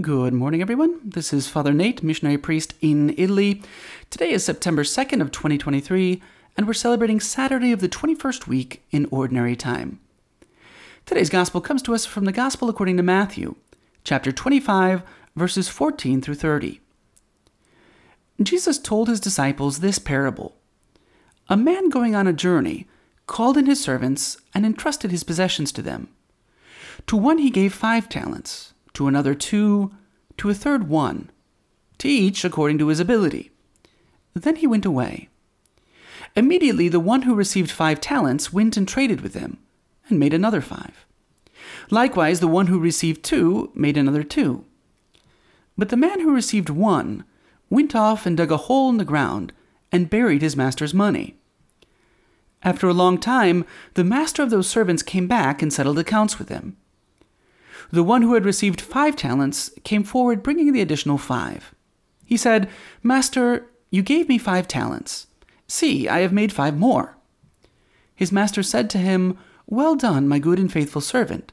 Good morning, everyone. This is Father Nate, missionary priest in Italy. Today is September 2nd of 2023, and we're celebrating Saturday of the 21st week in Ordinary Time. Today's Gospel comes to us from the Gospel according to Matthew, chapter 25, verses 14 through 30. Jesus told his disciples this parable A man going on a journey called in his servants and entrusted his possessions to them. To one he gave five talents to another two, to a third one, to each according to his ability. Then he went away. Immediately the one who received five talents went and traded with them, and made another five. Likewise, the one who received two made another two. But the man who received one went off and dug a hole in the ground and buried his master's money. After a long time, the master of those servants came back and settled accounts with him. The one who had received five talents came forward bringing the additional five. He said, Master, you gave me five talents. See, I have made five more. His master said to him, Well done, my good and faithful servant.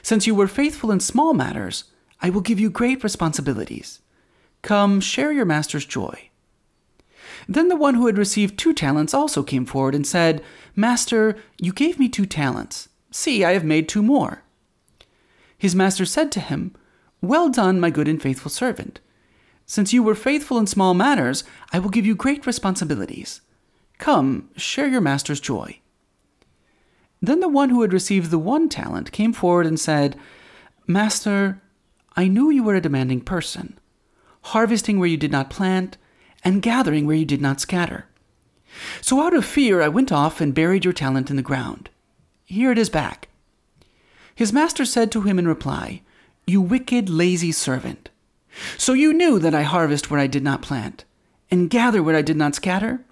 Since you were faithful in small matters, I will give you great responsibilities. Come, share your master's joy. Then the one who had received two talents also came forward and said, Master, you gave me two talents. See, I have made two more. His master said to him, Well done, my good and faithful servant. Since you were faithful in small matters, I will give you great responsibilities. Come, share your master's joy. Then the one who had received the one talent came forward and said, Master, I knew you were a demanding person, harvesting where you did not plant, and gathering where you did not scatter. So out of fear I went off and buried your talent in the ground. Here it is back. His master said to him in reply, You wicked, lazy servant. So you knew that I harvest where I did not plant, and gather where I did not scatter?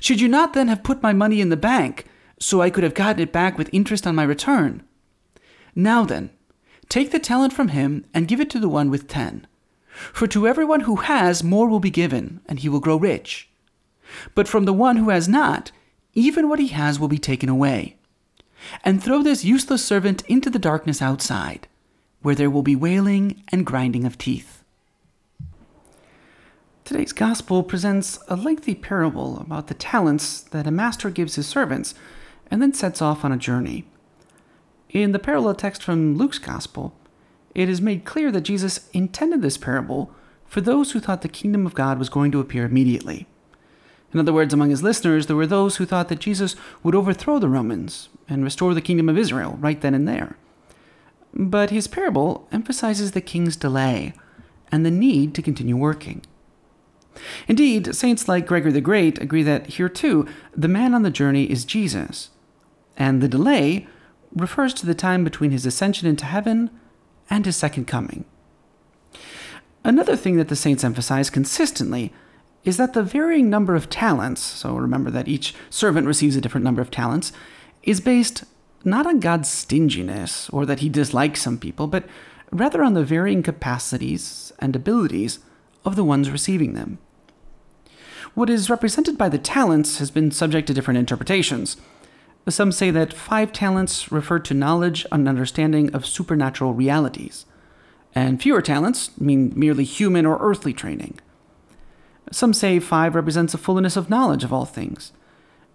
Should you not then have put my money in the bank, so I could have gotten it back with interest on my return? Now then, take the talent from him and give it to the one with ten. For to everyone who has, more will be given, and he will grow rich. But from the one who has not, even what he has will be taken away and throw this useless servant into the darkness outside, where there will be wailing and grinding of teeth. Today's Gospel presents a lengthy parable about the talents that a master gives his servants and then sets off on a journey. In the parallel text from Luke's Gospel, it is made clear that Jesus intended this parable for those who thought the kingdom of God was going to appear immediately. In other words, among his listeners, there were those who thought that Jesus would overthrow the Romans and restore the kingdom of Israel right then and there. But his parable emphasizes the king's delay and the need to continue working. Indeed, saints like Gregory the Great agree that here too, the man on the journey is Jesus, and the delay refers to the time between his ascension into heaven and his second coming. Another thing that the saints emphasize consistently is that the varying number of talents, so remember that each servant receives a different number of talents, is based not on God's stinginess or that he dislikes some people, but rather on the varying capacities and abilities of the ones receiving them. What is represented by the talents has been subject to different interpretations. Some say that five talents refer to knowledge and understanding of supernatural realities, and fewer talents mean merely human or earthly training. Some say five represents a fullness of knowledge of all things,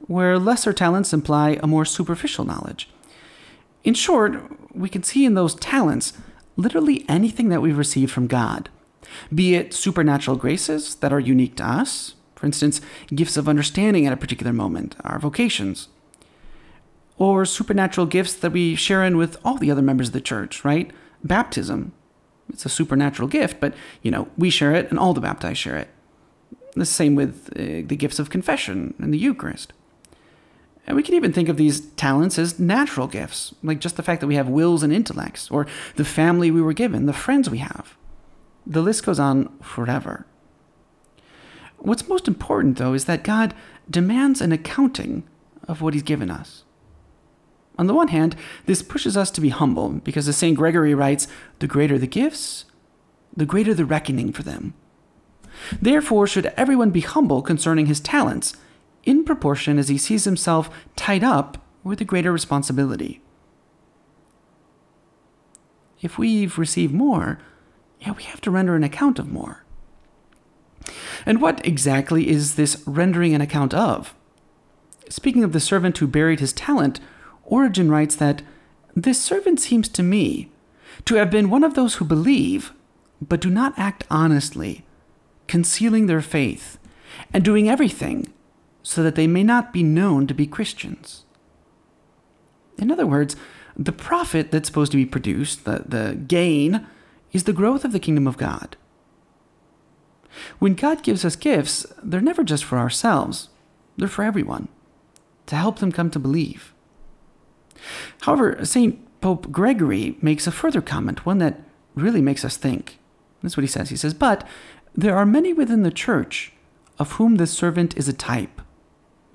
where lesser talents imply a more superficial knowledge. In short, we can see in those talents literally anything that we've received from God, be it supernatural graces that are unique to us, for instance, gifts of understanding at a particular moment, our vocations, or supernatural gifts that we share in with all the other members of the church, right? Baptism. It's a supernatural gift, but, you know, we share it and all the baptized share it. The same with uh, the gifts of confession and the Eucharist. And we can even think of these talents as natural gifts, like just the fact that we have wills and intellects, or the family we were given, the friends we have. The list goes on forever. What's most important, though, is that God demands an accounting of what He's given us. On the one hand, this pushes us to be humble, because as St. Gregory writes, the greater the gifts, the greater the reckoning for them. Therefore, should everyone be humble concerning his talents, in proportion as he sees himself tied up with a greater responsibility. If we've received more, yeah, we have to render an account of more. And what exactly is this rendering an account of? Speaking of the servant who buried his talent, Origen writes that this servant seems to me to have been one of those who believe, but do not act honestly, concealing their faith, and doing everything so that they may not be known to be Christians. In other words, the profit that's supposed to be produced, the, the gain, is the growth of the kingdom of God. When God gives us gifts, they're never just for ourselves, they're for everyone, to help them come to believe. However, St. Pope Gregory makes a further comment, one that really makes us think. That's what he says. He says, But there are many within the church of whom this servant is a type.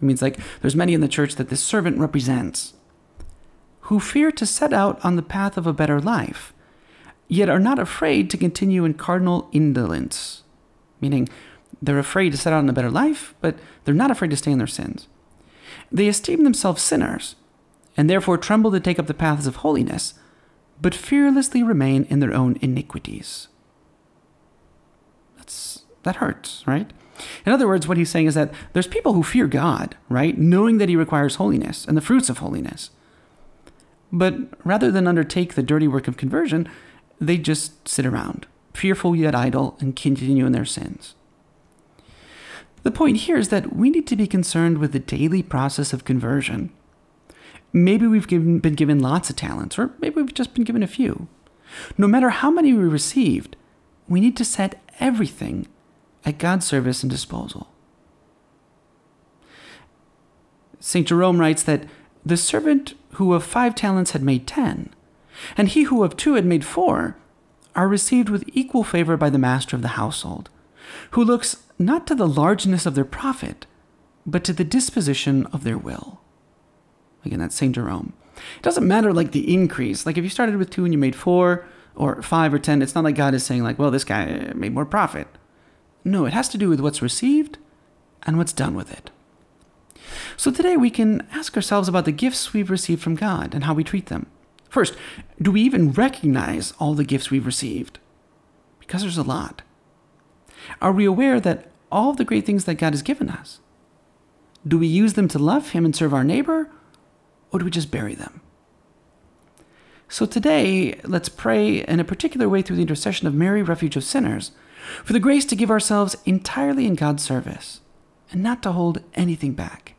It means like there's many in the church that this servant represents, who fear to set out on the path of a better life, yet are not afraid to continue in cardinal indolence meaning they're afraid to set out on a better life, but they're not afraid to stay in their sins. They esteem themselves sinners, and therefore tremble to take up the paths of holiness, but fearlessly remain in their own iniquities. That's, that hurts, right? In other words, what he's saying is that there's people who fear God, right? Knowing that he requires holiness and the fruits of holiness. But rather than undertake the dirty work of conversion, they just sit around fearful yet idle, and continue in their sins. The point here is that we need to be concerned with the daily process of conversion. Maybe we've given, been given lots of talents, or maybe we've just been given a few. No matter how many we received, we need to set everything at God's service and disposal. St. Jerome writes that the servant who of five talents had made ten, and he who of two had made four, are received with equal favor by the master of the household, who looks not to the largeness of their profit, but to the disposition of their will. Again, that's St. Jerome. It doesn't matter like the increase. Like if you started with two and you made four or five or ten, it's not like God is saying, like, well, this guy made more profit. No, it has to do with what's received and what's done with it. So today we can ask ourselves about the gifts we've received from God and how we treat them. First, do we even recognize all the gifts we've received? Because there's a lot. Are we aware that all the great things that God has given us? Do we use them to love Him and serve our neighbor, or do we just bury them? So today, let's pray in a particular way through the intercession of Mary, refuge of sinners, for the grace to give ourselves entirely in God's service and not to hold anything back.